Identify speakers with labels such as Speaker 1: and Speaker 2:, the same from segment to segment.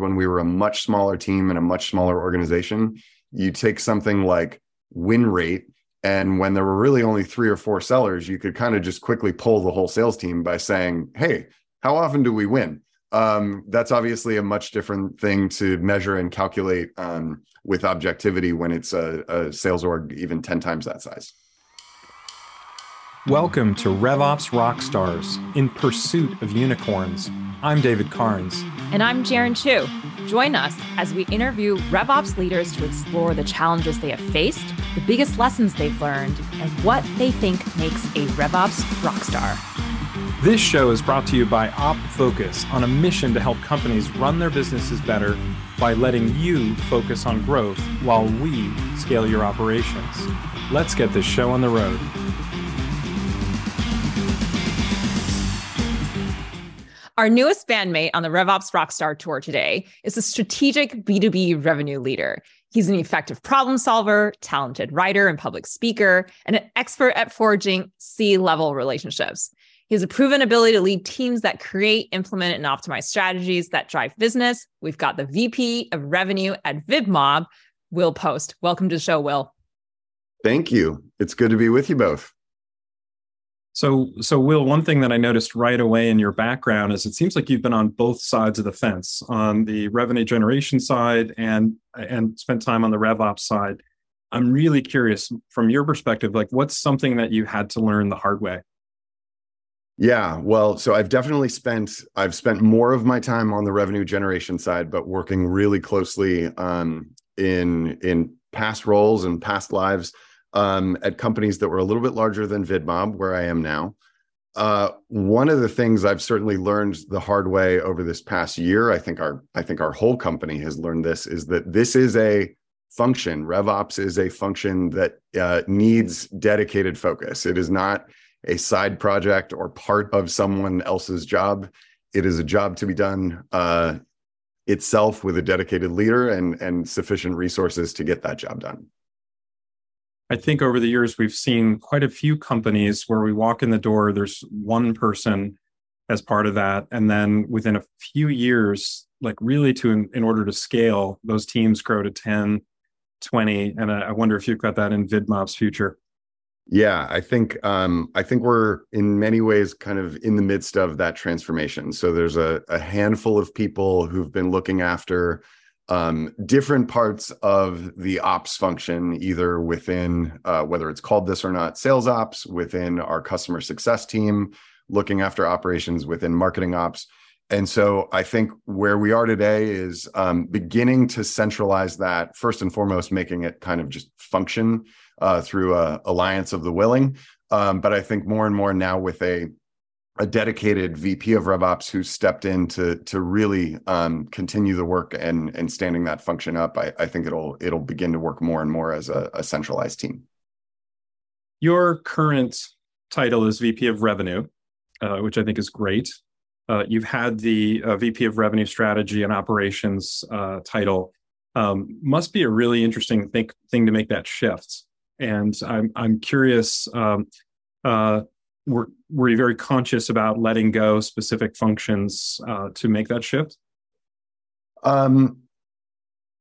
Speaker 1: when we were a much smaller team and a much smaller organization, you take something like win rate. And when there were really only three or four sellers, you could kind of just quickly pull the whole sales team by saying, Hey, how often do we win? Um, that's obviously a much different thing to measure and calculate um, with objectivity when it's a, a sales org even 10 times that size.
Speaker 2: Welcome to RevOps Rockstars in Pursuit of Unicorns. I'm David Carnes.
Speaker 3: And I'm Jaren Chu. Join us as we interview RevOps leaders to explore the challenges they have faced, the biggest lessons they've learned, and what they think makes a RevOps rockstar.
Speaker 2: This show is brought to you by OpFocus on a mission to help companies run their businesses better by letting you focus on growth while we scale your operations. Let's get this show on the road.
Speaker 3: Our newest bandmate on the RevOps Rockstar Tour today is a strategic B2B revenue leader. He's an effective problem solver, talented writer and public speaker, and an expert at forging C level relationships. He has a proven ability to lead teams that create, implement, and optimize strategies that drive business. We've got the VP of Revenue at VidMob, Will Post. Welcome to the show, Will.
Speaker 1: Thank you. It's good to be with you both.
Speaker 2: So, so Will, one thing that I noticed right away in your background is it seems like you've been on both sides of the fence, on the revenue generation side and and spent time on the RevOps side. I'm really curious from your perspective, like what's something that you had to learn the hard way?
Speaker 1: Yeah, well, so I've definitely spent I've spent more of my time on the revenue generation side, but working really closely um, in in past roles and past lives um, at companies that were a little bit larger than VidMob, where I am now. Uh, one of the things I've certainly learned the hard way over this past year, I think our I think our whole company has learned this, is that this is a function. RevOps is a function that uh, needs dedicated focus. It is not a side project or part of someone else's job. It is a job to be done uh, itself with a dedicated leader and and sufficient resources to get that job done.
Speaker 2: I think over the years, we've seen quite a few companies where we walk in the door, there's one person as part of that. And then within a few years, like really to, in, in order to scale, those teams grow to 10, 20. And I, I wonder if you've got that in VidMob's future.
Speaker 1: Yeah, I think um, I think we're in many ways kind of in the midst of that transformation. So there's a, a handful of people who've been looking after um, different parts of the ops function, either within uh, whether it's called this or not, sales ops, within our customer success team, looking after operations within marketing ops. And so I think where we are today is um, beginning to centralize that, first and foremost, making it kind of just function uh, through a alliance of the willing. Um, but I think more and more now with a a dedicated VP of RevOps who stepped in to to really um, continue the work and and standing that function up. I, I think it'll it'll begin to work more and more as a, a centralized team.
Speaker 2: Your current title is VP of Revenue, uh, which I think is great. Uh, you've had the uh, VP of Revenue Strategy and Operations uh, title. Um, must be a really interesting thing, thing to make that shift. And I'm I'm curious. Um, uh, were were you very conscious about letting go specific functions uh, to make that shift?
Speaker 1: Um,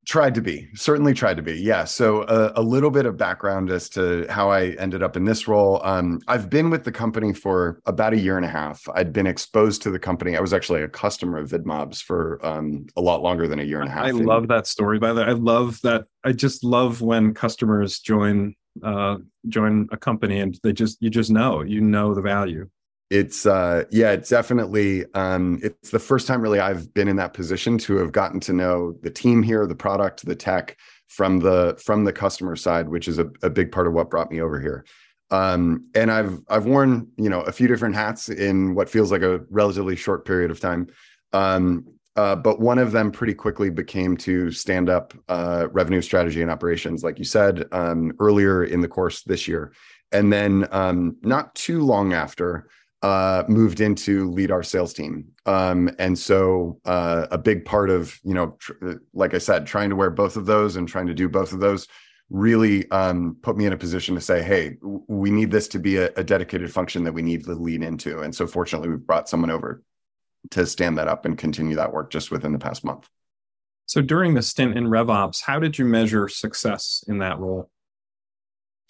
Speaker 1: tried to be certainly tried to be yeah. So uh, a little bit of background as to how i ended up in this role. Um, i've been with the company for about a year and a half. I'd been exposed to the company. I was actually a customer of vidmobs for um, a lot longer than a year and a half.
Speaker 2: i love that story by the way. I love that i just love when customers join uh, join a company and they just you just know you know the value.
Speaker 1: It's uh yeah it's definitely um it's the first time really i've been in that position to have gotten to know the team here the product the tech from the from the customer side which is a, a big part of what brought me over here. Um and i've i've worn you know a few different hats in what feels like a relatively short period of time. Um uh, but one of them pretty quickly became to stand up uh, revenue strategy and operations, like you said um, earlier in the course this year. And then um, not too long after, uh, moved into lead our sales team. Um, and so uh, a big part of, you know, tr- like I said, trying to wear both of those and trying to do both of those really um, put me in a position to say, hey, we need this to be a, a dedicated function that we need to lean into. And so fortunately, we brought someone over to stand that up and continue that work just within the past month.
Speaker 2: So during the stint in RevOps, how did you measure success in that role?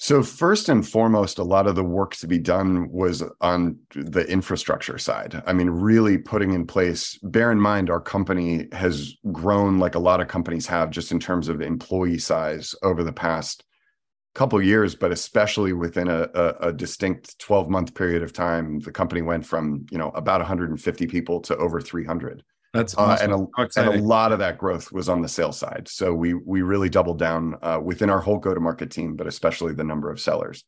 Speaker 1: So first and foremost, a lot of the work to be done was on the infrastructure side. I mean, really putting in place, bear in mind, our company has grown like a lot of companies have just in terms of employee size over the past couple years, but especially within a, a, a distinct 12 month period of time, the company went from, you know, about 150 people to over 300.
Speaker 2: That's awesome.
Speaker 1: uh, and, a, and a lot of that growth was on the sales side. So we we really doubled down uh, within our whole go to market team, but especially the number of sellers.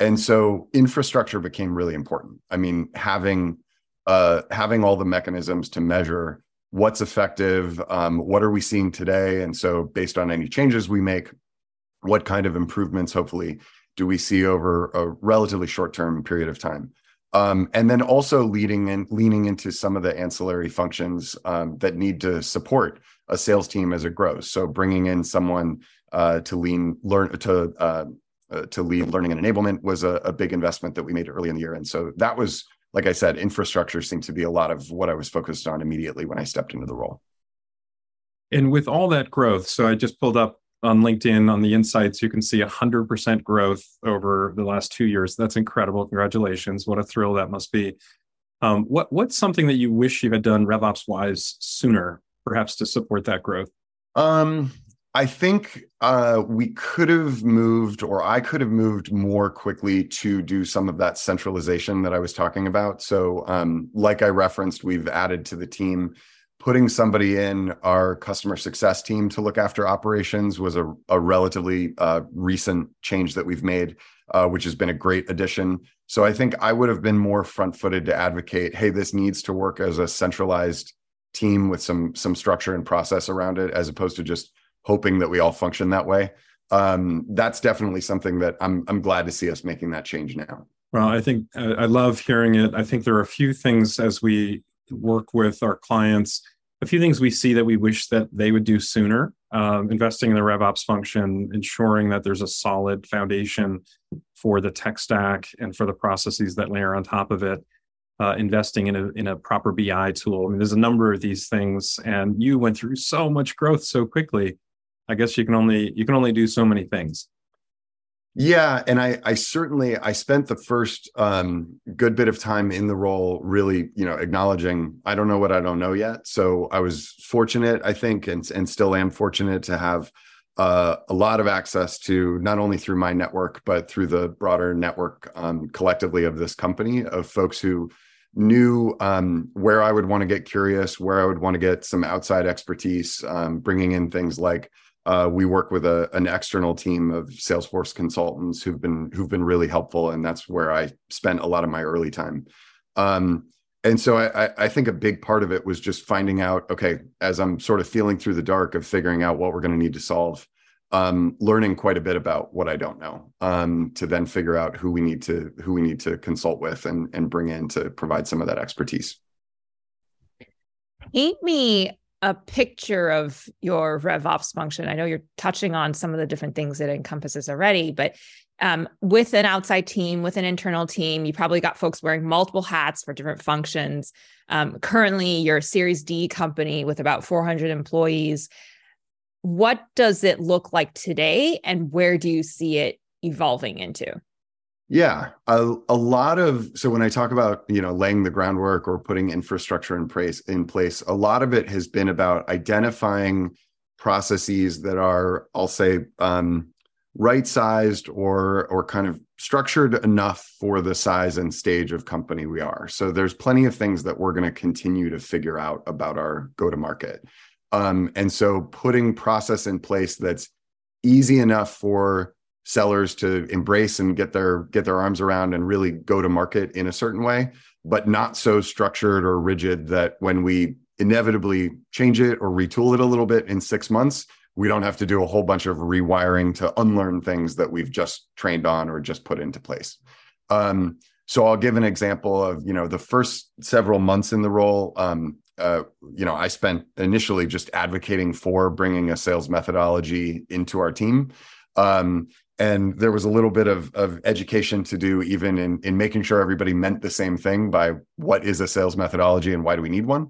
Speaker 1: And so infrastructure became really important. I mean, having uh, having all the mechanisms to measure what's effective, um, what are we seeing today, and so based on any changes we make, what kind of improvements hopefully do we see over a relatively short term period of time. Um, and then also leading and leaning into some of the ancillary functions um, that need to support a sales team as it grows. So bringing in someone uh, to lean learn to uh, uh, to lead learning and enablement was a, a, big investment that we made early in the year. And so that was, like I said, infrastructure seemed to be a lot of what I was focused on immediately when I stepped into the role.
Speaker 2: And with all that growth, so I just pulled up on LinkedIn on the insights, you can see 100% growth over the last two years. That's incredible. Congratulations. What a thrill that must be. Um, what, what's something that you wish you had done RevOps wise sooner, perhaps to support that growth?
Speaker 1: Um, I think uh, we could have moved, or I could have moved more quickly to do some of that centralization that I was talking about. So, um, like I referenced, we've added to the team putting somebody in our customer success team to look after operations was a, a relatively uh, recent change that we've made, uh, which has been a great addition. So I think I would have been more front footed to advocate, hey, this needs to work as a centralized team with some some structure and process around it, as opposed to just hoping that we all function that way. Um, that's definitely something that I'm I'm glad to see us making that change now.
Speaker 2: Well, I think I love hearing it. I think there are a few things as we work with our clients a few things we see that we wish that they would do sooner um, investing in the RevOps function, ensuring that there's a solid foundation for the tech stack and for the processes that layer on top of it. Uh, investing in a in a proper BI tool. I mean, there's a number of these things, and you went through so much growth so quickly. I guess you can only you can only do so many things.
Speaker 1: Yeah, and I I certainly I spent the first um, good bit of time in the role really, you know, acknowledging I don't know what I don't know yet. So I was fortunate, I think, and and still am fortunate to have uh, a lot of access to not only through my network but through the broader network um, collectively of this company of folks who knew um, where I would want to get curious, where I would want to get some outside expertise, um, bringing in things like uh, we work with a, an external team of Salesforce consultants who've been who've been really helpful, and that's where I spent a lot of my early time. Um, and so I, I think a big part of it was just finding out, okay, as I'm sort of feeling through the dark of figuring out what we're going to need to solve, um, learning quite a bit about what I don't know, um, to then figure out who we need to who we need to consult with and and bring in to provide some of that expertise.
Speaker 3: Paint me a picture of your RevOps function? I know you're touching on some of the different things it encompasses already, but um, with an outside team, with an internal team, you probably got folks wearing multiple hats for different functions. Um, currently, you're a Series D company with about 400 employees. What does it look like today, and where do you see it evolving into?
Speaker 1: Yeah, a, a lot of so when I talk about you know laying the groundwork or putting infrastructure in place in place, a lot of it has been about identifying processes that are, I'll say, um, right sized or or kind of structured enough for the size and stage of company we are. So there's plenty of things that we're going to continue to figure out about our go to market, um, and so putting process in place that's easy enough for sellers to embrace and get their get their arms around and really go to market in a certain way but not so structured or rigid that when we inevitably change it or retool it a little bit in 6 months we don't have to do a whole bunch of rewiring to unlearn things that we've just trained on or just put into place. Um, so i'll give an example of you know the first several months in the role. Um, uh, you know i spent initially just advocating for bringing a sales methodology into our team. Um, and there was a little bit of, of education to do even in, in making sure everybody meant the same thing by what is a sales methodology and why do we need one.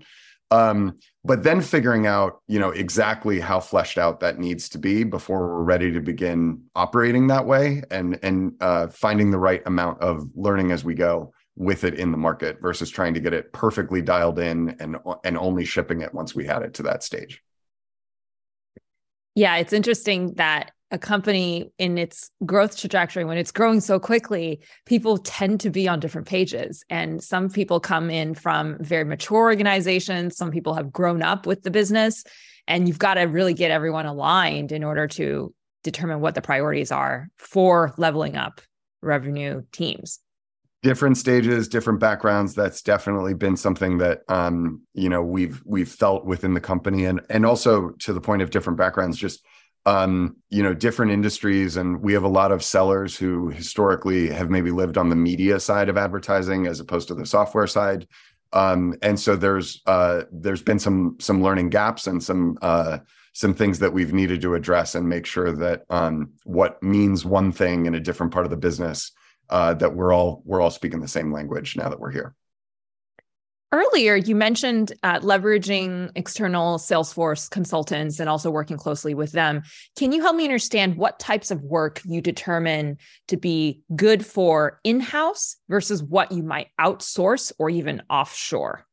Speaker 1: Um, but then figuring out you know exactly how fleshed out that needs to be before we're ready to begin operating that way and and uh, finding the right amount of learning as we go with it in the market versus trying to get it perfectly dialed in and and only shipping it once we had it to that stage.
Speaker 3: Yeah it's interesting that a company in its growth trajectory when it's growing so quickly people tend to be on different pages. And some people come in from very mature organizations. Some people have grown up with the business. And you've got to really get everyone aligned in order to determine what the priorities are for leveling up revenue teams.
Speaker 1: Different stages different backgrounds. That's definitely been something that um you know we've we've felt within the company. And and also to the point of different backgrounds just um, you know, different industries, and we have a lot of sellers who historically have maybe lived on the media side of advertising as opposed to the software side. Um, and so there's uh, there's been some some learning gaps and some uh, some things that we've needed to address and make sure that um, what means one thing in a different part of the business uh, that we're all we're all speaking the same language now that we're here.
Speaker 3: Earlier, you mentioned uh, leveraging external Salesforce consultants and also working closely with them. Can you help me understand what types of work you determine to be good for in house versus what you might outsource or even offshore?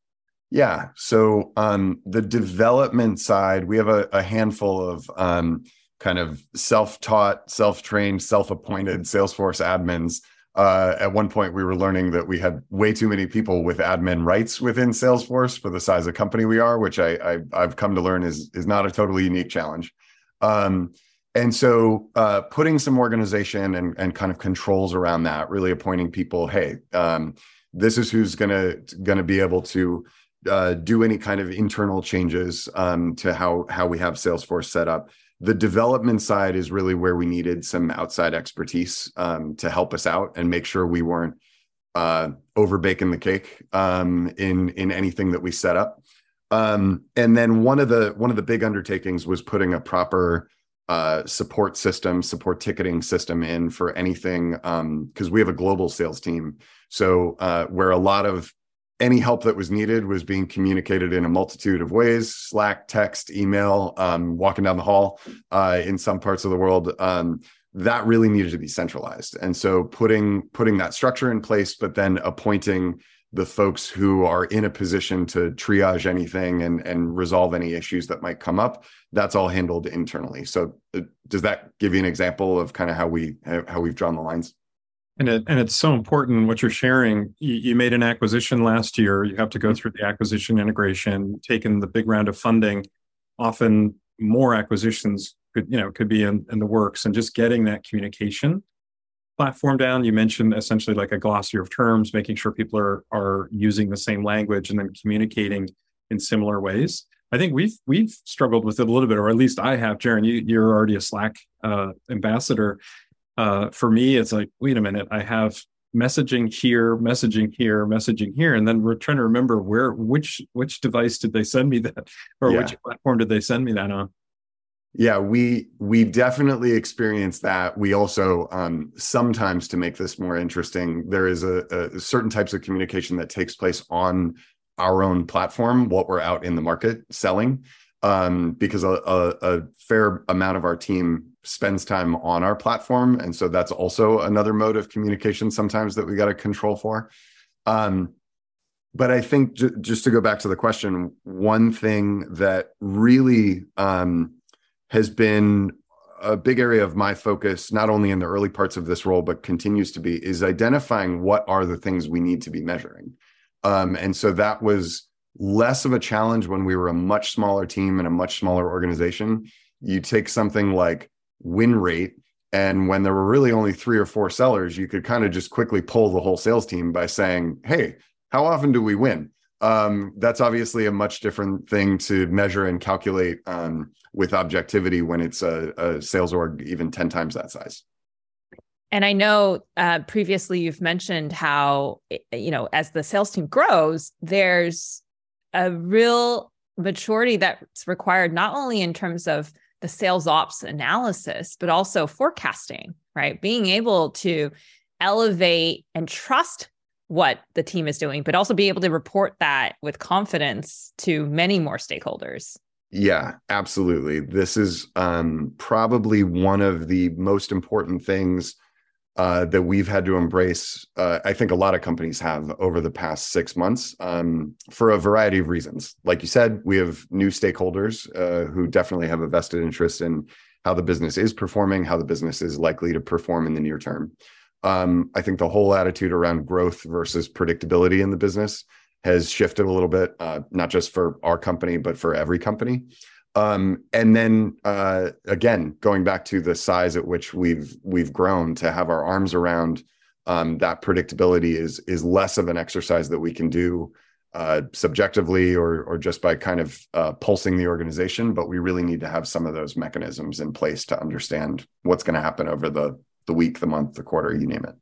Speaker 1: Yeah. So, on the development side, we have a, a handful of um, kind of self taught, self trained, self appointed Salesforce admins uh, at one point we were learning that we had way too many people with admin rights within Salesforce for the size of company we are, which I, I have come to learn is is not a totally unique challenge. Um, and so uh, putting some organization and and kind of controls around that, really appointing people, hey, um, this is who's gonna gonna be able to uh, do any kind of internal changes um, to how how we have Salesforce set up the development side is really where we needed some outside expertise um, to help us out and make sure we weren't uh, over baking the cake um, in in anything that we set up. Um, and then one of the one of the big undertakings was putting a proper uh, support system, support ticketing system in for anything because um, we have a global sales team. So uh, where a lot of any help that was needed was being communicated in a multitude of ways slack text email um, walking down the hall uh, in some parts of the world. Um, that really needed to be centralized. And so putting putting that structure in place but then appointing the folks who are in a position to triage anything and and resolve any issues that might come up that's all handled internally. So uh, does that give you an example of kind of how we how we've drawn the lines
Speaker 2: and it, and it's so important what you're sharing. You, you, made an acquisition last year. You have to go mm-hmm. through the acquisition integration, taken the big round of funding. Often more acquisitions could you know could be in, in the works, and just getting that communication platform down. You mentioned essentially like a glossary of terms, making sure people are are using the same language and then communicating in similar ways. I think we've we've struggled with it a little bit, or at least I have. Jaron, you, you're already a Slack uh, ambassador uh, for me, it's like, wait a minute, I have messaging here, messaging here, messaging here, and then we're trying to remember where which which device did they send me that, or yeah. which platform did they send me that on?
Speaker 1: Yeah, we we definitely experience that. We also um, sometimes to make this more interesting, there is a, a certain types of communication that takes place on our own platform, what we're out in the market selling, um, because a, a, a fair amount of our team spends time on our platform. And so that's also another mode of communication sometimes that we got to control for. Um, but i think j- just to go back to the question one thing that really um, has been a big area of my focus not only in the early parts of this role but continues to be is identifying what are the things we need to be measuring. Um, and so that was less of a challenge when we were a much smaller team and a much smaller organization. You take something like win rate. And when there were really only three or four sellers, you could kind of just quickly pull the whole sales team by saying, Hey, how often do we win? Um, that's obviously a much different thing to measure and calculate um, with objectivity when it's a, a, sales org even 10 times that size.
Speaker 3: And I know uh, previously you've mentioned how, you know, as the sales team grows, there's a real maturity that's required, not only in terms of the sales ops analysis, but also forecasting, right? Being able to elevate and trust what the team is doing, but also be able to report that with confidence to many more stakeholders.
Speaker 1: Yeah, absolutely. This is um, probably one of the most important things uh, that we've had to embrace. Uh, I think a lot of companies have over the past six months um, for a variety of reasons. Like you said, we have new stakeholders uh, who definitely have a vested interest in how the business is performing, how the business is likely to perform in the near term. Um, I think the whole attitude around growth versus predictability in the business has shifted a little bit, uh, not just for our company, but for every company. Um, and then uh, again, going back to the size at which we've we've grown to have our arms around um, that predictability is is less of an exercise that we can do uh, subjectively or or just by kind of uh, pulsing the organization. But we really need to have some of those mechanisms in place to understand what's going to happen over the the week, the month, the quarter, you name it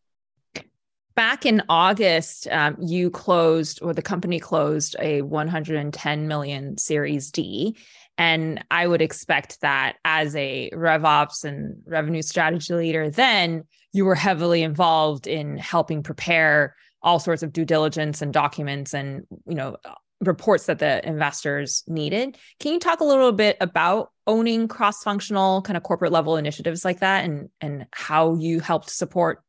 Speaker 3: back in August, um, you closed, or the company closed, a 110 million Series D. And I would expect that as a RevOps and revenue strategy leader, then you were heavily involved in helping prepare all sorts of due diligence and documents and you know reports that the investors needed. Can you talk a little bit about owning cross-functional kind of corporate level initiatives like that and and how you helped support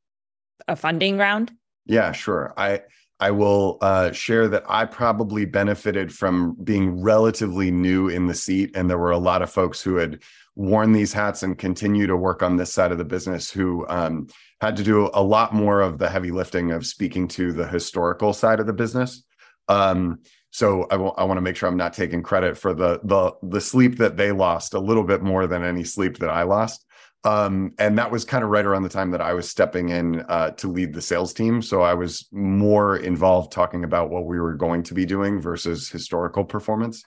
Speaker 3: a funding round?
Speaker 1: Yeah, sure. I I will uh, share that I probably benefited from being relatively new in the seat, and there were a lot of folks who had worn these hats and continue to work on this side of the business who um, had to do a lot more of the heavy lifting of speaking to the historical side of the business. Um, so I, w- I want to make sure I'm not taking credit for the the the sleep that they lost a little bit more than any sleep that I lost. Um, and that was kind of right around the time that I was stepping in uh, to lead the sales team. So I was more involved talking about what we were going to be doing versus historical performance.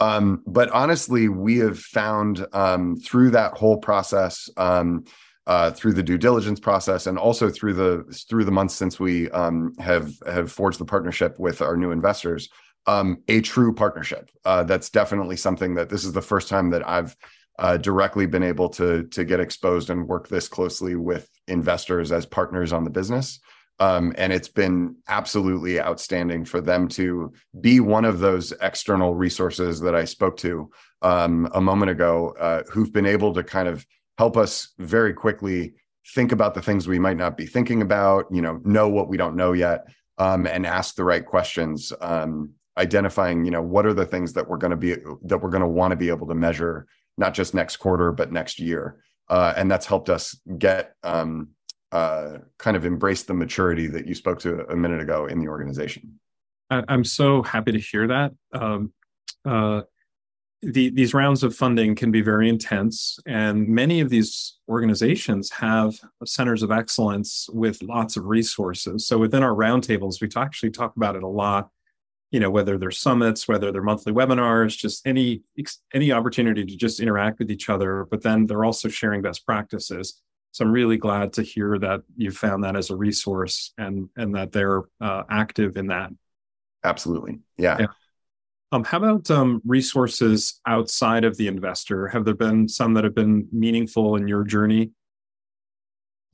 Speaker 1: Um, but honestly, we have found um, through that whole process, um, uh, through the due diligence process, and also through the through the months since we um, have have forged the partnership with our new investors, um, a true partnership. Uh, that's definitely something that this is the first time that I've uh, directly been able to to get exposed and work this closely with investors as partners on the business. Um, and it's been absolutely outstanding for them to be one of those external resources that I spoke to um, a moment ago, uh, who've been able to kind of help us very quickly think about the things we might not be thinking about, you know, know what we don't know yet, um, and ask the right questions, um, identifying, you know, what are the things that we're going to be that we're going to want to be able to measure not just next quarter, but next year. Uh, and that's helped us get um, uh, kind of embrace the maturity that you spoke to a minute ago in the organization.
Speaker 2: I'm so happy to hear that. Um, uh, the, these rounds of funding can be very intense, and many of these organizations have centers of excellence with lots of resources. So within our roundtables, we actually talk about it a lot you know whether they're summits whether they're monthly webinars just any any opportunity to just interact with each other but then they're also sharing best practices. So i'm really glad to hear that you found that as a resource and and that they're uh, active in that.
Speaker 1: Absolutely. Yeah, yeah.
Speaker 2: Um, how about um, resources outside of the investor? Have there been some that have been meaningful in your journey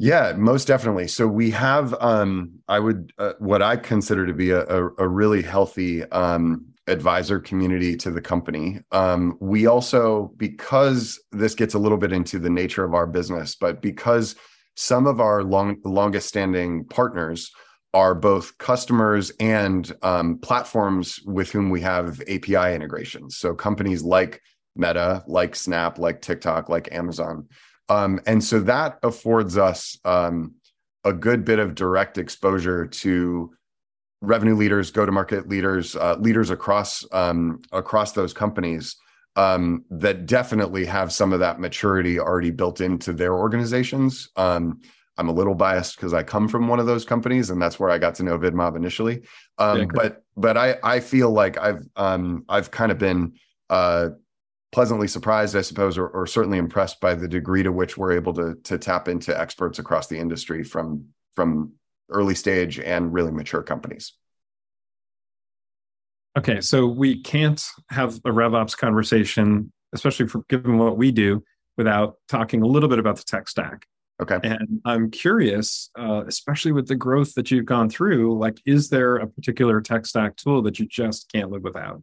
Speaker 1: yeah, most definitely. So we have, um, I would, uh, what I consider to be a, a, a really healthy um, advisor community to the company. Um, we also, because this gets a little bit into the nature of our business, but because some of our long, longest standing partners are both customers and um, platforms with whom we have API integrations. So companies like Meta, like Snap, like TikTok, like Amazon. Um, and so that affords us um, a good bit of direct exposure to revenue leaders, go-to-market leaders, uh, leaders across um, across those companies um, that definitely have some of that maturity already built into their organizations. Um, I'm a little biased because I come from one of those companies, and that's where I got to know VidMob initially. Um, yeah, but but I I feel like I've I've kind of been uh, pleasantly surprised, I suppose, or, or, certainly impressed by the degree to which we're able to to tap into experts across the industry from from early stage and really mature companies.
Speaker 2: Okay, so we can't have a RevOps conversation, especially for given what we do, without talking a little bit about the tech stack.
Speaker 1: Okay.
Speaker 2: And I'm curious, uh, especially with the growth that you've gone through, like, is there a particular tech stack tool that you just can't live without?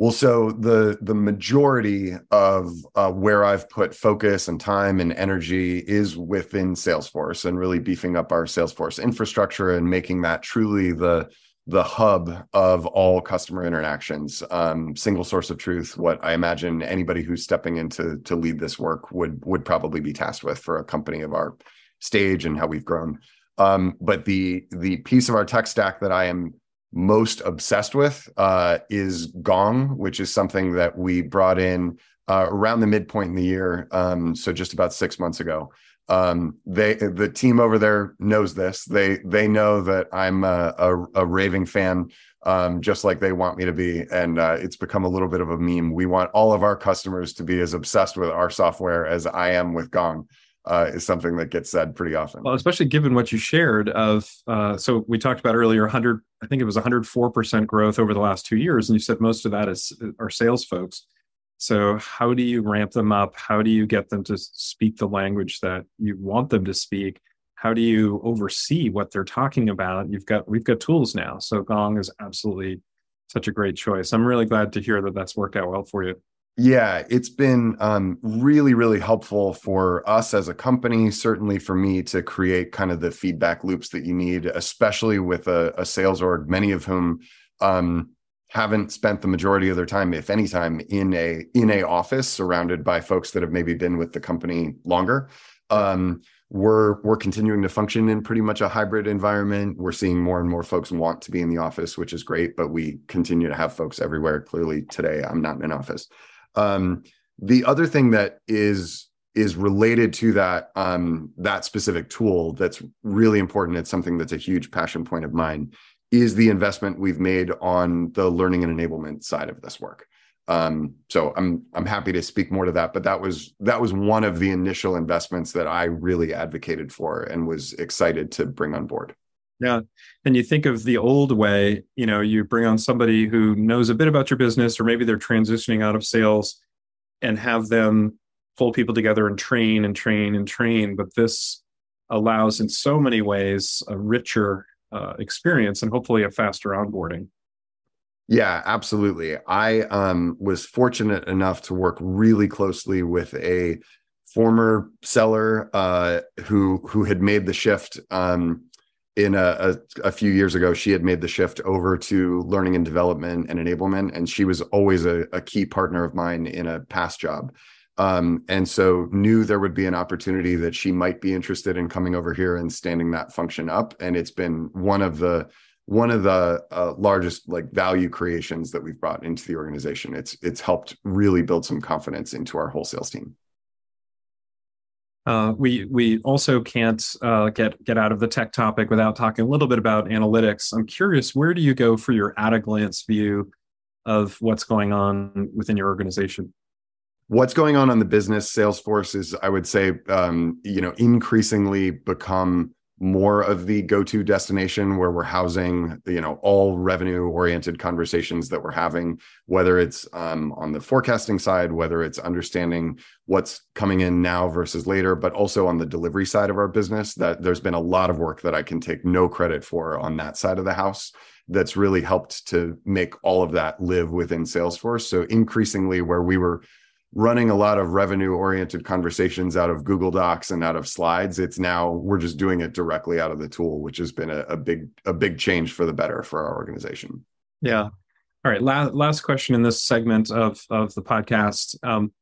Speaker 1: Well, so the the majority of uh, where I've put focus and time and energy is within Salesforce and really beefing up our Salesforce infrastructure and making that truly the the hub of all customer interactions. Um, single source of truth what i imagine anybody who's stepping into to lead this work would would probably be tasked with for a company of our stage and how we've grown. Um, but the the piece of our tech stack that i am most obsessed with uh, is gong which is something that we brought in uh, around the midpoint in the year um, so just about six months ago um, they the team over there knows this. They they know that I'm a, a, a raving fan, um, just like they want me to be, and uh, it's become a little bit of a meme. We want all of our customers to be as obsessed with our software as I am with Gong. Uh, is something that gets said pretty often.
Speaker 2: Well, especially given what you shared of, uh, so we talked about earlier, 100, I think it was 104% growth over the last two years, and you said most of that is our sales folks. So, how do you ramp them up? How do you get them to speak the language that you want them to speak? How do you oversee what they're talking about? You've got we've got tools now. So Gong is absolutely such a great choice. I'm really glad to hear that that's worked out well for you.
Speaker 1: Yeah, it's been um, really, really helpful for us as a company, certainly for me to create kind of the feedback loops that you need, especially with a, a sales org, many of whom um, haven't spent the majority of their time if any time in a in a office surrounded by folks that have maybe been with the company longer. Um, we're we're continuing to function in pretty much a hybrid environment. We're seeing more and more folks want to be in the office which is great but we continue to have folks everywhere. Clearly today i'm not in an office um, the other thing that is is related to that um, that specific tool that's really important it's something that's a huge passion point of mine is the investment we've made on the learning and enablement side of this work. Um, so I'm I'm happy to speak more to that, but that was that was one of the initial investments that I really advocated for and was excited to bring on board.
Speaker 2: Yeah. And you think of the old way, you know, you bring on somebody who knows a bit about your business, or maybe they're transitioning out of sales and have them pull people together and train and train and train. But this allows, in so many ways, a richer uh, experience and hopefully a faster onboarding.
Speaker 1: Yeah, absolutely. I um, was fortunate enough to work really closely with a former seller uh, who who had made the shift um, in a, a, a, few years ago. She had made the shift over to learning and development and enablement, and she was always a, a key partner of mine in a past job. Um, and so knew there would be an opportunity that she might be interested in coming over here and standing that function up. And it's been one of the one of the uh, largest like value creations that we've brought into the organization. It's it's helped really build some confidence into our whole sales team
Speaker 2: uh, we we also can't uh, get get out of the tech topic without talking a little bit about analytics. I'm curious, where do you go for your at a glance view of what's going on within your organization?
Speaker 1: what's going on on the business salesforce is i would say um, you know increasingly become more of the go-to destination where we're housing you know all revenue oriented conversations that we're having whether it's um, on the forecasting side whether it's understanding what's coming in now versus later but also on the delivery side of our business that there's been a lot of work that i can take no credit for on that side of the house that's really helped to make all of that live within salesforce. So increasingly where we were running a lot of revenue oriented conversations out of Google Docs and out of slides. It's now we're just doing it directly out of the tool, which has been a, a big a big change for the better for our organization.
Speaker 2: Yeah. All right. Last last question in this segment of of the podcast. Um,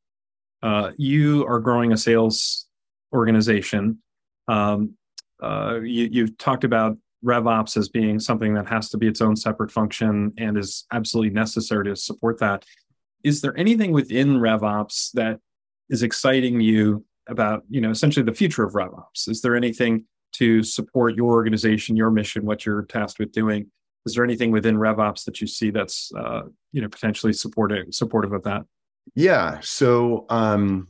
Speaker 2: uh, you are growing a sales organization. Um, uh, you, you've talked about RevOps as being something that has to be its own separate function and is absolutely necessary to support that is there anything within RevOps that is exciting you about, you know, essentially the future of RevOps? Is there anything to support your organization, your mission, what you're tasked with doing? Is there anything within RevOps that you see that's, uh, you know, potentially supportive supportive of that?
Speaker 1: Yeah. So um,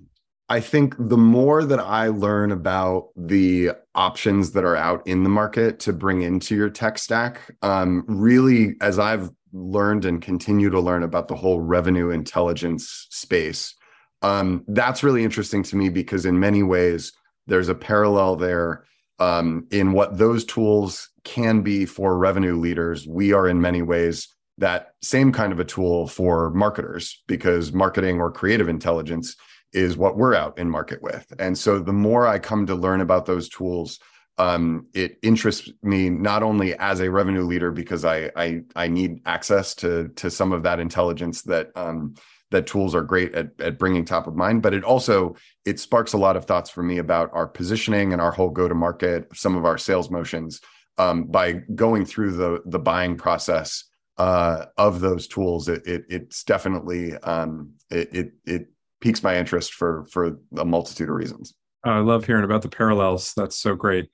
Speaker 1: I think the more that I learn about the options that are out in the market to bring into your tech stack, um, really, as I've learned and continue to learn about the whole revenue intelligence space. Um, that's really interesting to me because in many ways, there's a parallel there um, in what those tools can be for revenue leaders. We are in many ways that same kind of a tool for marketers because marketing or creative intelligence is what we're out in market with. And so the more I come to learn about those tools, um, it interests me not only as a revenue leader because I I, I need access to to some of that intelligence that um, that tools are great at, at bringing top of mind but it also it sparks a lot of thoughts for me about our positioning and our whole go to market some of our sales motions um, by going through the the buying process uh, of those tools it, it it's definitely um, it, it it piques my interest for for a multitude of reasons
Speaker 2: i love hearing about the parallels that's so great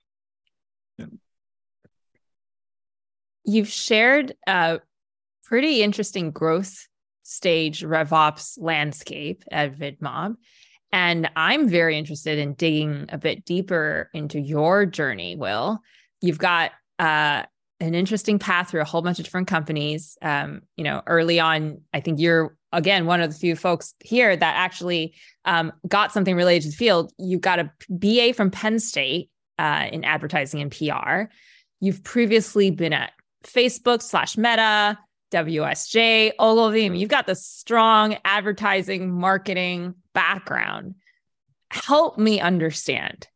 Speaker 3: You've shared a pretty interesting growth stage RevOps landscape at VidMob. And I'm very interested in digging a bit deeper into your journey, Will. You've got uh, an interesting path through a whole bunch of different companies. Um, you know, early on, I think you're again one of the few folks here that actually um, got something related to the field. You got a BA from Penn State uh, in advertising and PR. You've previously been at Facebook slash Meta, WSJ, Ogilvy. You've got the strong advertising marketing background. Help me understand.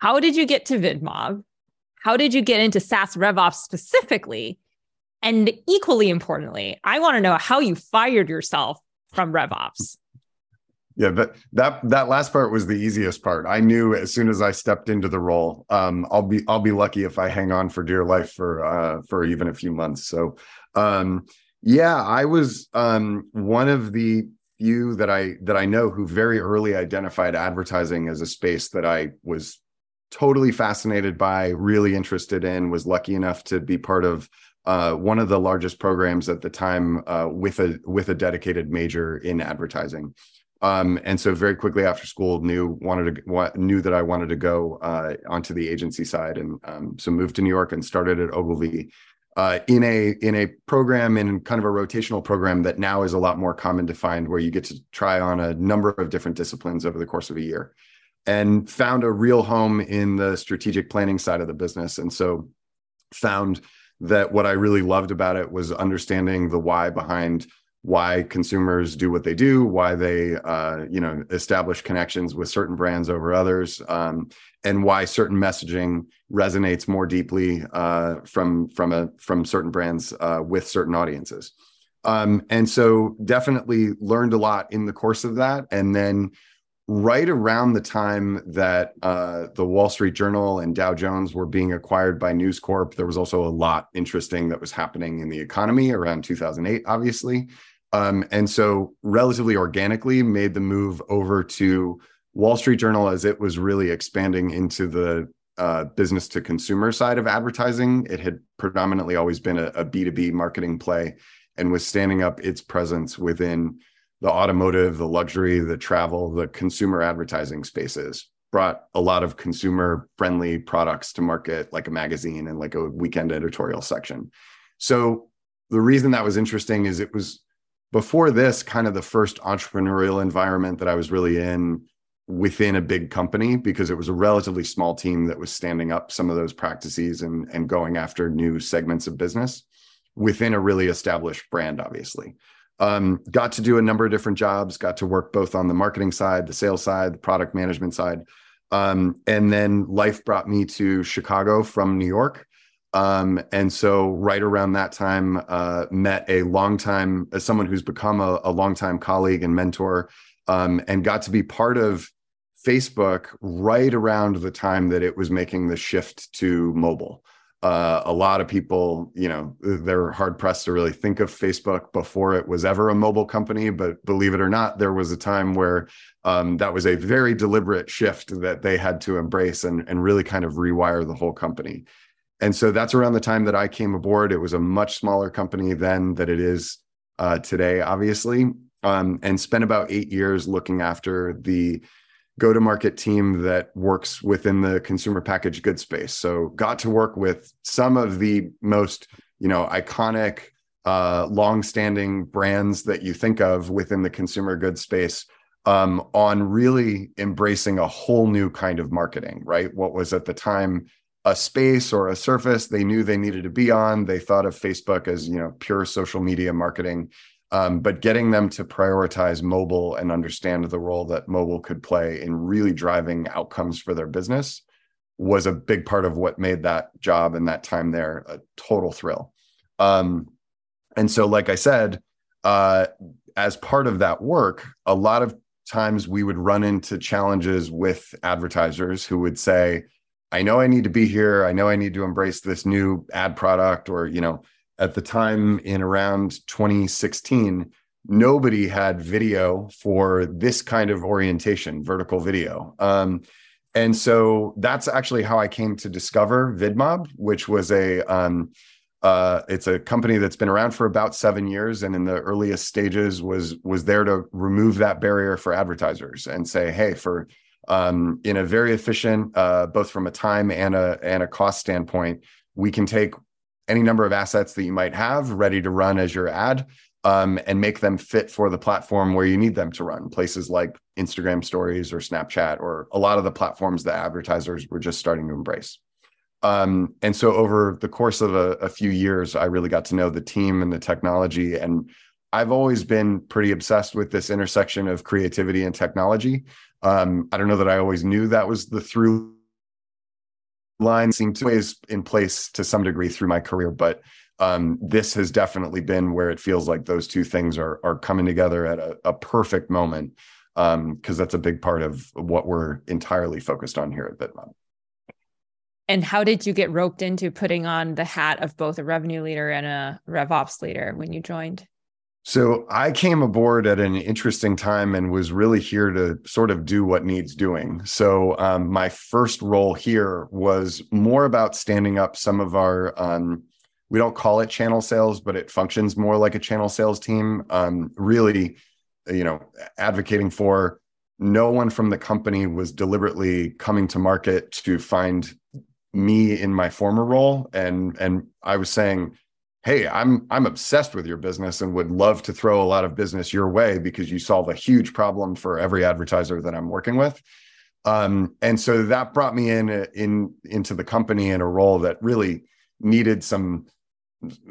Speaker 3: How did you get to VidMob? How did you get into SaaS RevOps specifically? And equally importantly, I want to know how you fired yourself from RevOps.
Speaker 1: Yeah, that that that last part was the easiest part. I knew as soon as I stepped into the role, um, I'll be I'll be lucky if I hang on for dear life for uh, for even a few months. So, um, yeah, I was um, one of the few that I that I know who very early identified advertising as a space that I was totally fascinated by, really interested in. Was lucky enough to be part of uh, one of the largest programs at the time uh, with a with a dedicated major in advertising. Um, and so very quickly after school knew wanted to knew that I wanted to go uh, onto the agency side, and um, so moved to New York and started at Ogilvy uh, in a in a program in kind of a rotational program that now is a lot more common to find, where you get to try on a number of different disciplines over the course of a year, and found a real home in the strategic planning side of the business, and so found that what I really loved about it was understanding the why behind why consumers do what they do, why they uh, you know establish connections with certain brands over others, um, and why certain messaging resonates more deeply uh, from from a from certain brands uh, with certain audiences. Um, and so definitely learned a lot in the course of that, and then right around the time that uh, the Wall Street Journal and Dow Jones were being acquired by News Corp, there was also a lot interesting that was happening in the economy around 2008, obviously. Um, and so, relatively organically, made the move over to Wall Street Journal as it was really expanding into the uh, business to consumer side of advertising. It had predominantly always been a a B2B marketing play and was standing up its presence within the automotive, the luxury, the travel, the consumer advertising spaces. Brought a lot of consumer friendly products to market, like a magazine and like a weekend editorial section. So, the reason that was interesting is it was before this kind of the first entrepreneurial environment that I was really in within a big company because it was a relatively small team that was standing up some of those practices and and going after new segments of business within a really established brand obviously um, got to do a number of different jobs got to work both on the marketing side the sales side the product management side um, and then life brought me to chicago from new york um, and so right around that time, uh, met a long time someone who's become a, a longtime colleague and mentor, um, and got to be part of Facebook right around the time that it was making the shift to mobile. Uh, a lot of people, you know, they're hard pressed to really think of Facebook before it was ever a mobile company. But believe it or not, there was a time where um, that was a very deliberate shift that they had to embrace and, and really kind of rewire the whole company and so that's around the time that I came aboard. It was a much smaller company then that it is uh, today, obviously, um, and spent about eight years looking after the go to market team that works within the consumer packaged goods space. So got to work with some of the most you know iconic, uh, long standing brands that you think of within the consumer goods space. um, on really embracing a whole new kind of marketing, right? What was at the time a space or a surface they knew they needed to be on. They thought of Facebook as you know pure social media marketing, um, but getting them to prioritize mobile and understand the role that mobile could play in really driving outcomes for their business was a big part of what made that job and that time there a total thrill. Um, and so, like I said, uh, as part of that work, a lot of times we would run into challenges with advertisers who would say, I know I need to be here. I know I need to embrace this new ad product. Or, you know, at the time in around 2016, nobody had video for this kind of orientation, vertical video. Um, and so that's actually how I came to discover VidMob, which was a um, uh, it's a company that's been around for about seven years, and in the earliest stages was was there to remove that barrier for advertisers and say, hey, for um, in a very efficient, uh, both from a time and a and a cost standpoint, we can take any number of assets that you might have ready to run as your ad um, and make them fit for the platform where you need them to run. Places like Instagram Stories or Snapchat or a lot of the platforms that advertisers were just starting to embrace. Um, and so over the course of a, a few years, I really got to know the team and the technology and I've always been pretty obsessed with this intersection of creativity and technology. Um, I don't know that I always knew that was the through line seemed always in place to some degree through my career, but um, this has definitely been where it feels like those two things are are coming together at a, a perfect moment because um, that's a big part of what we're entirely focused on here at VidMob.
Speaker 3: And how did you get roped into putting on the hat of both a revenue leader and a RevOps leader when you joined?
Speaker 1: So I came aboard at an interesting time and was really here to sort of do what needs doing. So um, my first role here was more about standing up some of our. Um, we don't call it channel sales, but it functions more like a channel sales team. Um, really, you know, advocating for no one from the company was deliberately coming to market to find me in my former role, and and I was saying hey i'm i'm obsessed with your business and would love to throw a lot of business your way because you solve a huge problem for every advertiser that i'm working with. Um, and so that brought me in in into the company in a role that really needed some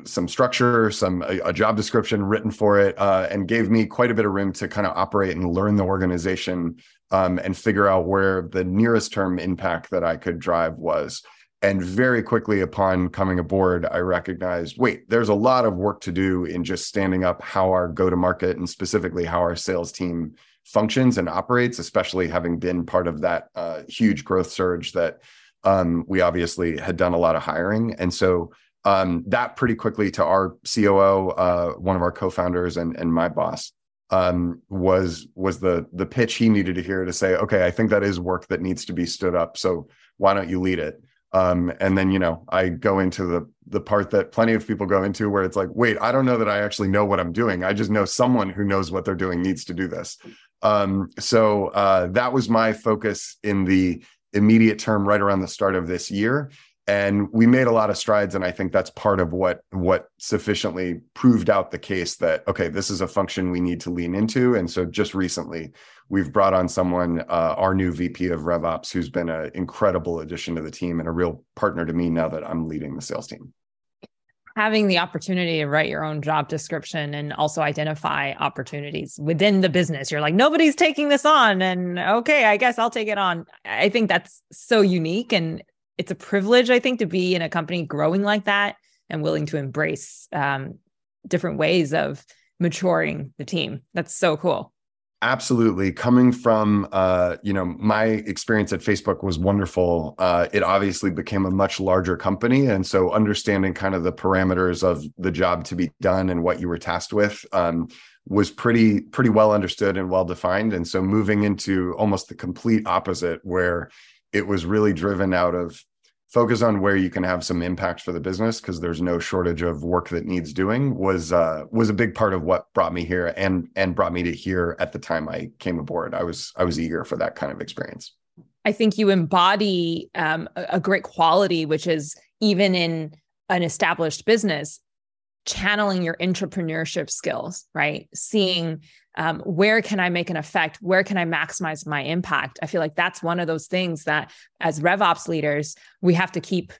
Speaker 1: some structure some a, a job description written for it uh, and gave me quite a bit of room to kind of operate and learn the organization um, and figure out where the nearest term impact that i could drive was and very quickly upon coming aboard, I recognized wait, there's a lot of work to do in just standing up how our go to market and specifically how our sales team functions and operates, especially having been part of that uh, huge growth surge that um, we obviously had done a lot of hiring. And so um, that pretty quickly to our COO, uh, one of our co-founders and, and my boss, um, was was the the pitch he needed to hear to say, okay, I think that is work that needs to be stood up. So why don't you lead it? Um, and then you know I go into the the part that plenty of people go into where it's like, wait, I don't know that I actually know what I'm doing. I just know someone who knows what they're doing needs to do this. Um, so uh, that was my focus in the immediate term, right around the start of this year, and we made a lot of strides. And I think that's part of what what sufficiently proved out the case that okay, this is a function we need to lean into. And so just recently, we've brought on someone, uh, our new VP of RevOps, who's been an incredible addition to the team and a real partner to me now that I'm leading the sales team.
Speaker 3: Having the opportunity to write your own job description and also identify opportunities within the business. You're like, nobody's taking this on. And okay, I guess I'll take it on. I think that's so unique. And it's a privilege, I think, to be in a company growing like that and willing to embrace um, different ways of maturing the team. That's so cool
Speaker 1: absolutely. Coming from uh, you know my experience at facebook was wonderful. Uh, it obviously became a much larger company and so understanding kind of the parameters of the job to be done and what you were tasked with um, was pretty pretty well understood and well defined. And so moving into almost the complete opposite where it was really driven out of focus on where you can have some impact for the business because there's no shortage of work that needs doing was uh, was a big part of what brought me here and and brought me to here at the time I came aboard. I was I was eager for that kind of experience.
Speaker 3: I think you embody um, a, a great quality, which is even in an established business, channeling your entrepreneurship skills, right? Seeing um, where can I make an effect? Where can I maximize my impact? I feel like that's one of those things that as RevOps leaders, we have to keep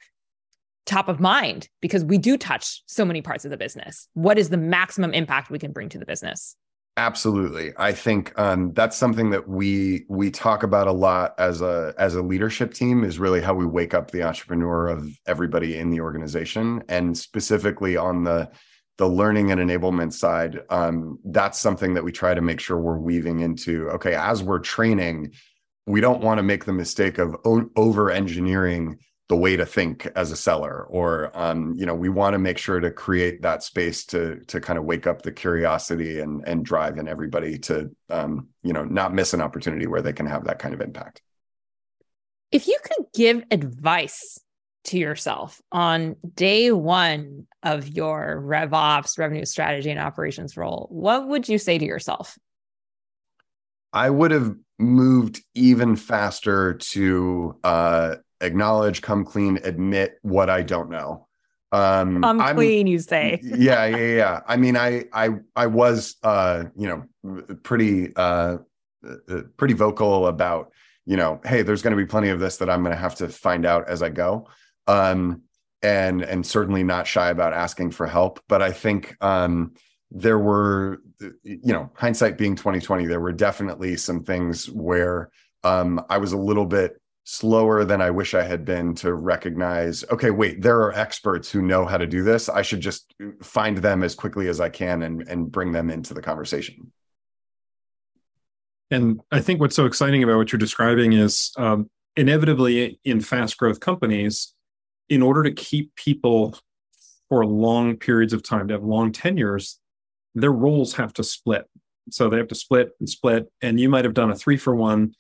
Speaker 3: top of mind because we do touch so many parts of the business. What is the maximum impact we can bring to the business?
Speaker 1: Absolutely, I think um, that's something that we we talk about a lot as a as a leadership team. Is really how we wake up the entrepreneur of everybody in the organization, and specifically on the the learning and enablement side. Um, that's something that we try to make sure we're weaving into. Okay, as we're training, we don't want to make the mistake of over engineering the way to think as a seller or um, you know we want to make sure to create that space to to kind of wake up the curiosity and and drive in everybody to um, you know not miss an opportunity where they can have that kind of impact
Speaker 3: if you could give advice to yourself on day one of your rev RevOps revenue strategy and operations role, what would you say to yourself?
Speaker 1: I would have moved even faster to uh, acknowledge, come clean, admit what I don't know.
Speaker 3: Um, come I'm, clean, you say?
Speaker 1: yeah, yeah, yeah. I mean, I, I, I was, uh, you know, pretty, uh, uh, pretty vocal about, you know, hey, there's going to be plenty of this that I'm going to have to find out as I go, um, and and certainly not shy about asking for help. But I think um, there were, you know, hindsight being 2020, there were definitely some things where um, I was a little bit slower than I wish I had been to recognize, okay, wait, there are experts who know how to do this. I should just find them as quickly as I can and, and bring them into the conversation.
Speaker 2: And I think what's so exciting about what you're describing is um, inevitably in fast growth companies, in order to keep people for long periods of time, to have long tenures, their roles have to split. So they have to split and split. And you might have done a three for one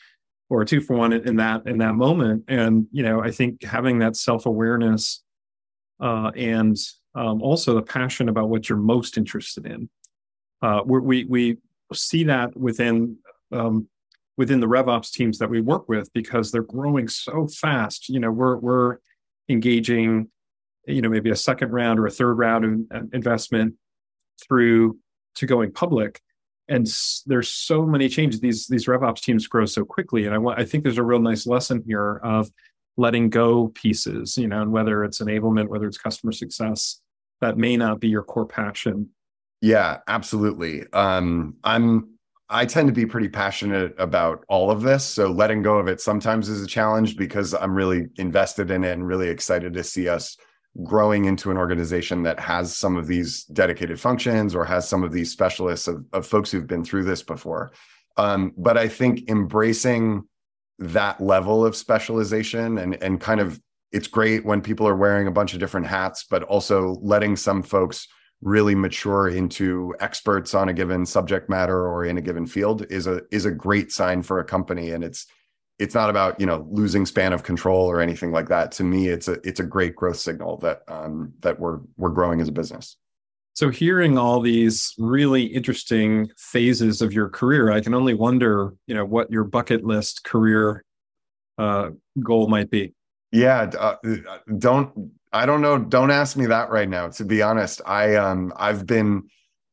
Speaker 2: or a two for one in that in that moment. And you know, I think having that self awareness uh, and um, also the passion about what you're most interested in. Uh, we we see that within um, within the RevOps teams that we work with because they're growing so fast. You know, we're we're engaging, you know, maybe a second round or a third round of investment through to going public and there's so many changes. These these revops teams grow so quickly. And i want i think there's a real nice lesson here of letting go pieces you know and whether it's enablement whether it's customer success that may not be your core passion.
Speaker 1: Yeah absolutely. Um i'm i tend to be pretty passionate about all of this. So letting go of it sometimes is a challenge because i'm really invested in it and really excited to see us growing into an organization that has some of these dedicated functions or has some of these specialists of, of folks who've been through this before. Um, but I think embracing that level of specialization and and kind of it's great when people are wearing a bunch of different hats, but also letting some folks really mature into experts on a given subject matter or in a given field is a is a great sign for a company and it's it's not about you know losing span of control or anything like that. To me it's a it's a great growth signal that um, that we're we're growing as a business.
Speaker 2: So hearing all these really interesting phases of your career i can only wonder you know what your bucket list career uh, goal might be.
Speaker 1: Yeah uh, don't i don't know. Don't ask me that right now to be honest. I um i've been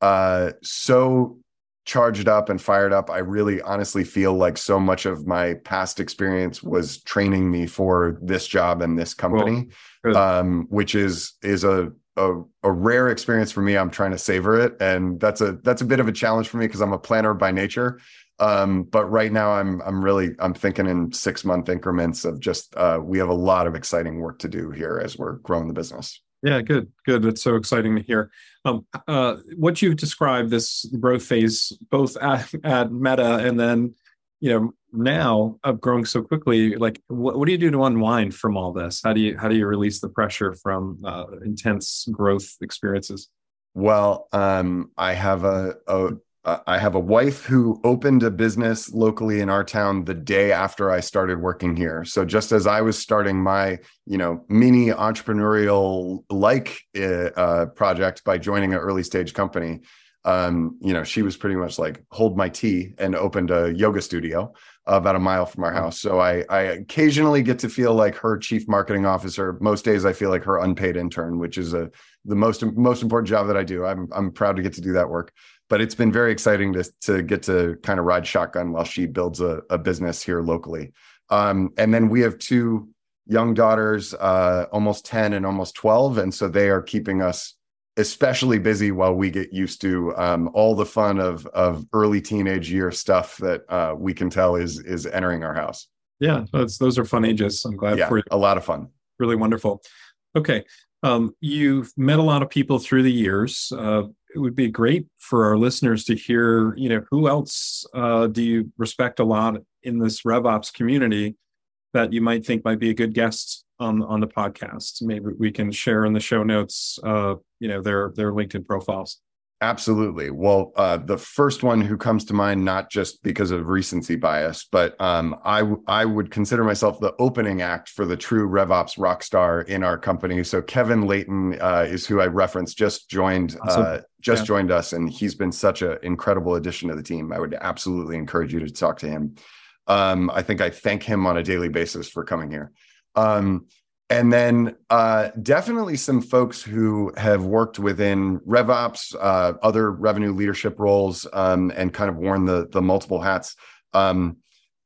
Speaker 1: uh so charged up and fired up. I really honestly feel like so much of my past experience was training me for this job and this company, well, um, which is is a, a, a rare experience for me. I'm trying to savor it, and that's a that's a bit of a challenge for me because I'm a planner by nature. Um, but right now, I'm I'm really I'm thinking in six month increments of just uh, we have a lot of exciting work to do here as we're growing the business.
Speaker 2: Yeah, good, good. It's so exciting to hear. Um, uh, what you've described this growth phase, both at, at Meta and then, you know, now of growing so quickly. Like, what, what do you do to unwind from all this? How do you how do you release the pressure from uh, intense growth experiences?
Speaker 1: Well, um, I have a, a uh, I have a wife who opened a business locally in our town the day after I started working here. So just as I was starting my, you know, mini entrepreneurial like uh, project by joining an early stage company, um, you know, she was pretty much like hold my tea and opened a yoga studio about a mile from our house. So I, I occasionally get to feel like her chief marketing officer. Most days I feel like her unpaid intern, which is a the most most important job that I do. I'm I'm proud to get to do that work. But it's been very exciting to to get to kind of ride shotgun while she builds a, a business here locally. Um, and then we have two young daughters, uh, almost 10 and almost 12. And so they are keeping us especially busy while we get used to um, all the fun of of early teenage year stuff that uh, we can tell is is entering our house.
Speaker 2: Yeah, those those are fun ages. I'm glad
Speaker 1: yeah,
Speaker 2: for you.
Speaker 1: A lot of fun.
Speaker 2: Really wonderful. Okay, um, you've met a lot of people through the years. Uh, it would be great for our listeners to hear. You know, who else uh, do you respect a lot in this RevOps community that you might think might be a good guest on on the podcast. Maybe we can share in the show notes, uh, you know, their their LinkedIn profiles.
Speaker 1: Absolutely. Well, uh, the first one who comes to mind, not just because of recency bias, but um, I w- I would consider myself the opening act for the true RevOps rock star in our company. So Kevin Layton uh, is who I referenced. Just joined, awesome. Uh, just yeah. joined us, and he's been such an incredible addition to the team. I would absolutely encourage you to talk to him. Um, I think I thank him on a daily basis for coming here. Um, and then uh, definitely some folks who have worked within RevOps, uh, other revenue leadership roles, um, and kind of worn the the multiple hats. Um,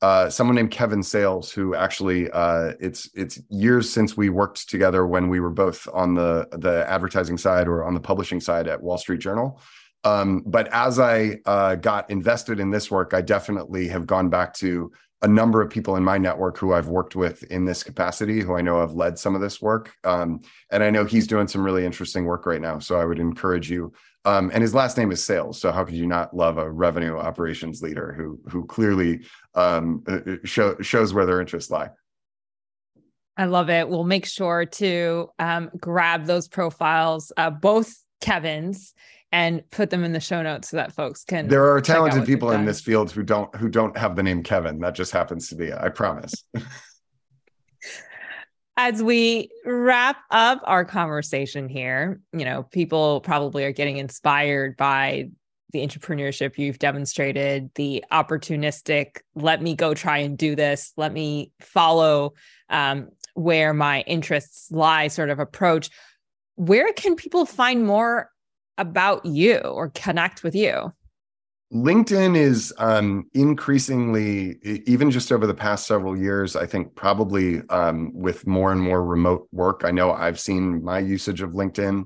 Speaker 1: uh, someone named Kevin Sales, who actually uh, it's it's years since we worked together when we were both on the the advertising side or on the publishing side at Wall Street Journal. Um, but as I uh, got invested in this work, I definitely have gone back to a number of people in my network who I've worked with in this capacity, who I know have led some of this work. Um, and I know he's doing some really interesting work right now. So I would encourage you. Um, and his last name is Sales. So how could you not love a revenue operations leader who who clearly um, uh, uh, show, shows where their interests lie?
Speaker 3: I love it. We'll make sure to um, grab those profiles, uh, both Kevin's and put them in the show notes so that folks can
Speaker 1: there are talented people in this field who don't who don't have the name kevin. That just happens to be i promise.
Speaker 3: As we wrap up our conversation here you know people probably are getting inspired by the entrepreneurship you've demonstrated the opportunistic let me go try and do this. Let me follow um, where my interests lie sort of approach. Where can people find more about you or connect with you?
Speaker 1: LinkedIn is um, increasingly, even just over the past several years, I think probably um, with more and more remote work. I know I've seen my usage of LinkedIn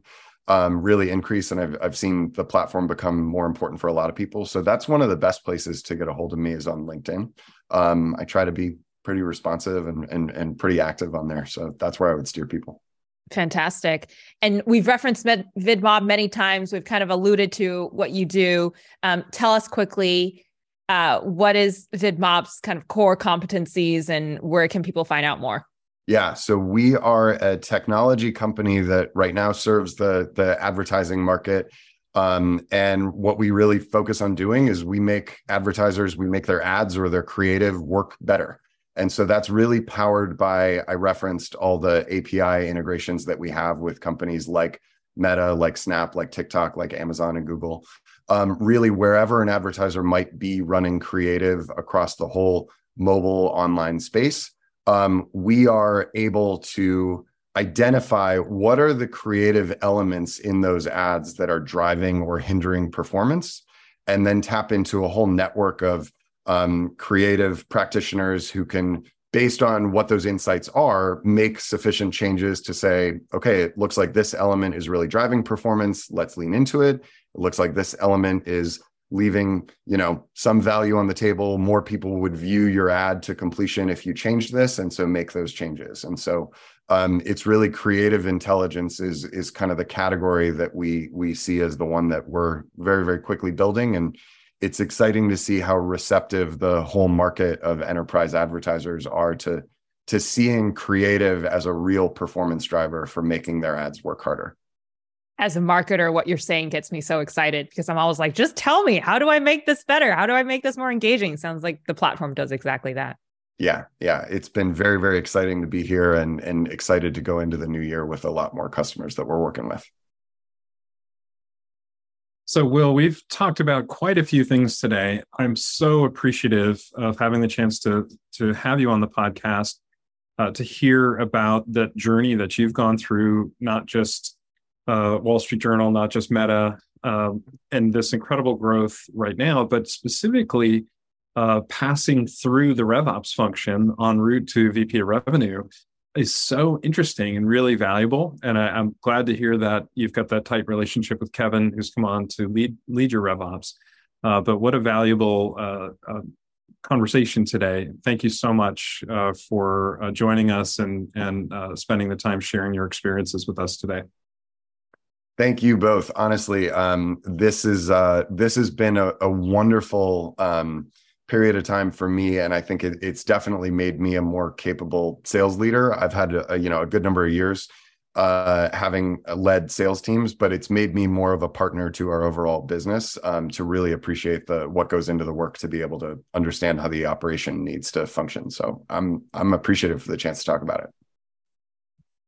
Speaker 1: um, really increase, and I've I've seen the platform become more important for a lot of people. So that's one of the best places to get a hold of me is on LinkedIn. Um, I try to be pretty responsive and and and pretty active on there. So that's where I would steer people.
Speaker 3: Fantastic. And we've referenced Med- VidMob many times. We've kind of alluded to what you do. Um, tell us quickly uh, what is VidMob's kind of core competencies and where can people find out more?
Speaker 1: Yeah, so we are a technology company that right now serves the the advertising market. Um, and what we really focus on doing is we make advertisers, we make their ads or their creative work better. And so that's really powered by, I referenced all the API integrations that we have with companies like Meta, like Snap, like TikTok, like Amazon and Google. Um, really, wherever an advertiser might be running creative across the whole mobile online space, um, we are able to identify what are the creative elements in those ads that are driving or hindering performance, and then tap into a whole network of um, creative practitioners who can based on what those insights are make sufficient changes to say okay it looks like this element is really driving performance. Let's lean into it. It looks like this element is leaving you know some value on the table. More people would view your ad to completion if you change this and so make those changes. And so um, it's really creative intelligence is is kind of the category that we we see as the one that we're very very quickly building. And it's exciting to see how receptive the whole market of enterprise advertisers are to to seeing creative as a real performance driver for making their ads work harder.
Speaker 3: As a marketer what you're saying gets me so excited because i'm always like just tell me how do i make this better? How do i make this more engaging? Sounds like the platform does exactly that.
Speaker 1: Yeah yeah. It's been very very exciting to be here and and excited to go into the new year with a lot more customers that we're working with
Speaker 2: So, Will, we've talked about quite a few things today. I'm so appreciative of having the chance to to have you on the podcast, uh, to hear about that journey that you've gone through, not just uh, Wall Street Journal, not just Meta, um, and this incredible growth right now, but specifically uh, passing through the RevOps function en route to VP of Revenue is so interesting and really valuable. And I, am glad to hear that you've got that tight relationship with Kevin, who's come on to lead lead your RevOps. Uh, but what a valuable uh, uh, conversation today. Thank you so much uh, for uh, joining us and and uh, spending the time sharing your experiences with us today.
Speaker 1: Thank you both. Honestly, um, this is this has been a, a wonderful. Um, period of time for me and i think it, it's definitely made me a more capable sales leader. I've had a, you know a good number of years uh, having led sales teams but it's made me more of a partner to our overall business um, to really appreciate the what goes into the work to be able to understand how the operation needs to function. So i'm i'm appreciative for the chance to talk about it.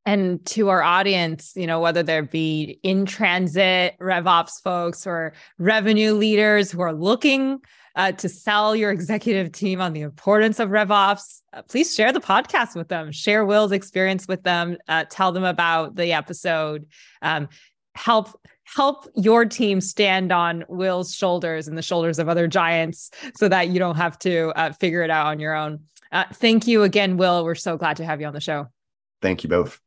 Speaker 3: And to our audience, you know, whether there be in transit RevOps folks or revenue leaders who are looking uh, to sell your executive team on the importance of RevOps, uh, please share the podcast with them. Share Will's experience with them. Uh, tell them about the episode. Um, help help your team stand on Will's shoulders and the shoulders of other giants, so that you don't have to uh, figure it out on your own. Uh, thank you again, Will. We're so glad to have you on the show.
Speaker 1: Thank you both.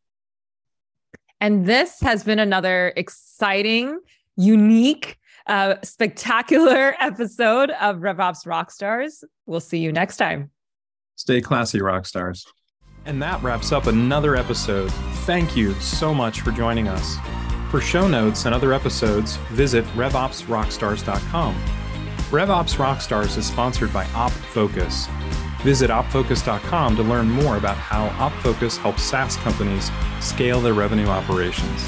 Speaker 3: And this has been another exciting, unique uh, spectacular episode of RevOps Rockstars. We'll see you next time.
Speaker 2: Stay classy, rockstars. And that wraps up another episode. Thank you so much for joining us. For show notes and other episodes, visit RevOpsRockstars.com. RevOps Rockstars is sponsored by OpFocus. Visit opfocus.com to learn more about how OpFocus helps SaaS companies scale their revenue operations.